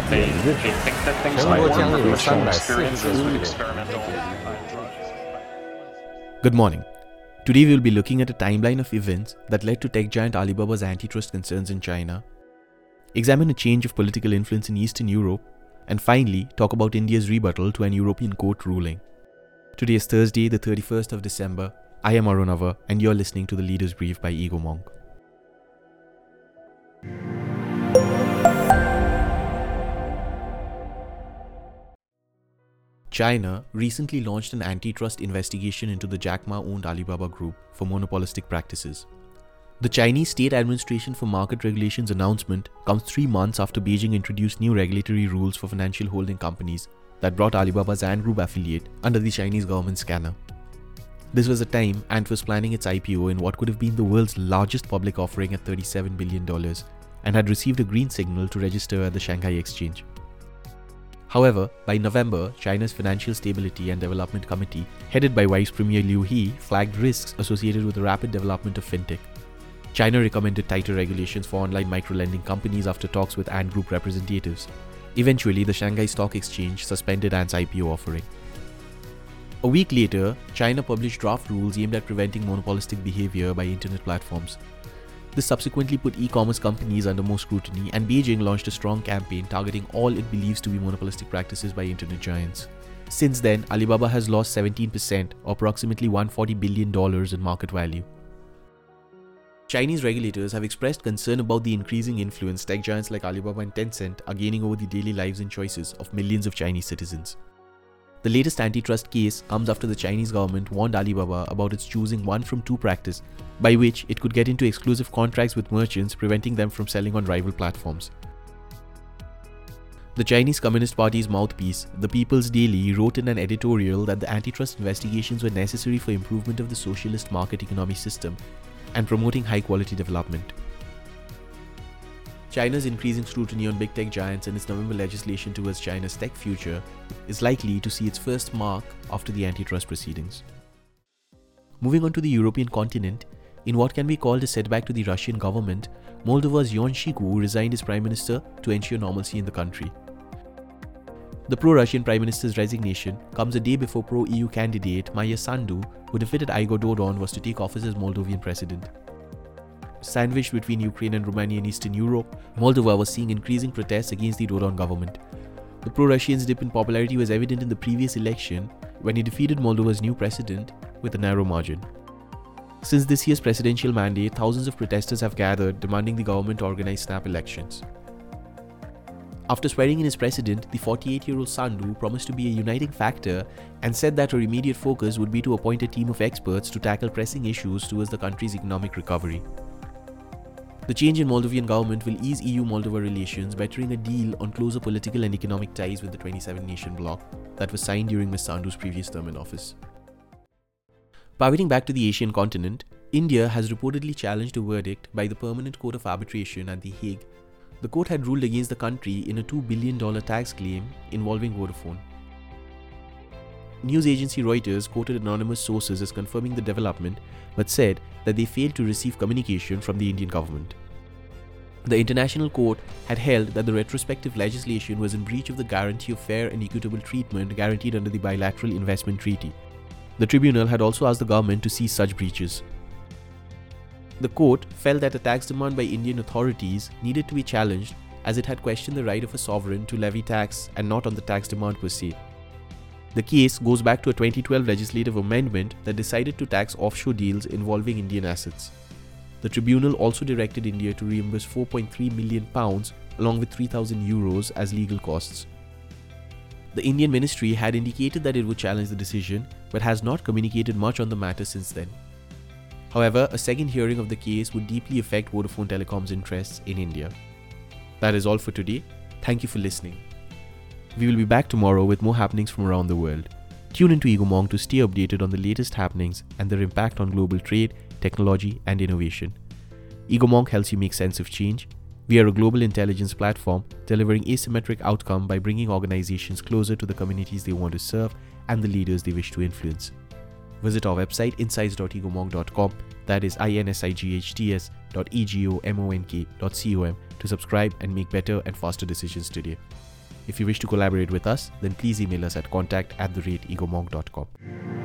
they, they think that things might work from personal experiences with experimental uh. Good morning. Today we will be looking at a timeline of events that led to tech giant Alibaba's antitrust concerns in China, examine a change of political influence in Eastern Europe, and finally talk about India's rebuttal to an European court ruling. Today is Thursday, the 31st of December. I am Arunava, and you're listening to the Leaders Brief by Ego Monk. China recently launched an antitrust investigation into the Jack Ma owned Alibaba Group for monopolistic practices. The Chinese State Administration for Market Regulation's announcement comes three months after Beijing introduced new regulatory rules for financial holding companies that brought Alibaba's Ant Group affiliate under the Chinese government scanner. This was a time Ant was planning its IPO in what could have been the world's largest public offering at $37 billion and had received a green signal to register at the Shanghai Exchange. However, by November, China's Financial Stability and Development Committee, headed by Vice Premier Liu He, flagged risks associated with the rapid development of fintech. China recommended tighter regulations for online microlending companies after talks with Ant Group representatives. Eventually, the Shanghai Stock Exchange suspended Ant's IPO offering. A week later, China published draft rules aimed at preventing monopolistic behavior by internet platforms. This subsequently put e commerce companies under more scrutiny, and Beijing launched a strong campaign targeting all it believes to be monopolistic practices by internet giants. Since then, Alibaba has lost 17%, or approximately $140 billion in market value. Chinese regulators have expressed concern about the increasing influence tech giants like Alibaba and Tencent are gaining over the daily lives and choices of millions of Chinese citizens. The latest antitrust case comes after the Chinese government warned Alibaba about its choosing one from two practice, by which it could get into exclusive contracts with merchants, preventing them from selling on rival platforms. The Chinese Communist Party's mouthpiece, the People's Daily, wrote in an editorial that the antitrust investigations were necessary for improvement of the socialist market economy system and promoting high quality development. China's increasing scrutiny on big tech giants and its November legislation towards China's tech future is likely to see its first mark after the antitrust proceedings. Moving on to the European continent, in what can be called a setback to the Russian government, Moldova's Ion Chicu resigned as prime minister to ensure normalcy in the country. The pro Russian prime minister's resignation comes a day before pro EU candidate Maia Sandu, who defeated Igor Dodon, was to take office as Moldovan president. Sandwiched between Ukraine and Romania in Eastern Europe, Moldova was seeing increasing protests against the Dodon government. The pro Russian's dip in popularity was evident in the previous election when he defeated Moldova's new president with a narrow margin. Since this year's presidential mandate, thousands of protesters have gathered demanding the government organize snap elections. After swearing in as president, the 48 year old Sandu promised to be a uniting factor and said that her immediate focus would be to appoint a team of experts to tackle pressing issues towards the country's economic recovery. The change in Moldovan government will ease EU Moldova relations, by bettering a deal on closer political and economic ties with the 27 nation bloc that was signed during Ms. Sandu's previous term in office. Pivoting back to the Asian continent, India has reportedly challenged a verdict by the Permanent Court of Arbitration at The Hague. The court had ruled against the country in a $2 billion tax claim involving Vodafone. News agency Reuters quoted anonymous sources as confirming the development, but said that they failed to receive communication from the Indian government. The International Court had held that the retrospective legislation was in breach of the guarantee of fair and equitable treatment guaranteed under the Bilateral Investment Treaty. The tribunal had also asked the government to cease such breaches. The court felt that a tax demand by Indian authorities needed to be challenged as it had questioned the right of a sovereign to levy tax and not on the tax demand per se. The case goes back to a 2012 legislative amendment that decided to tax offshore deals involving Indian assets. The tribunal also directed India to reimburse 4.3 million pounds along with 3000 euros as legal costs. The Indian ministry had indicated that it would challenge the decision but has not communicated much on the matter since then. However, a second hearing of the case would deeply affect Vodafone Telecom's interests in India. That is all for today. Thank you for listening. We will be back tomorrow with more happenings from around the world. Tune into Ego Monk to stay updated on the latest happenings and their impact on global trade, technology, and innovation. Ego Monk helps you make sense of change. We are a global intelligence platform delivering asymmetric outcome by bringing organizations closer to the communities they want to serve and the leaders they wish to influence. Visit our website insights.egomonk.com that is insights dot to subscribe and make better and faster decisions today. If you wish to collaborate with us, then please email us at contact at the rate egomonk.com.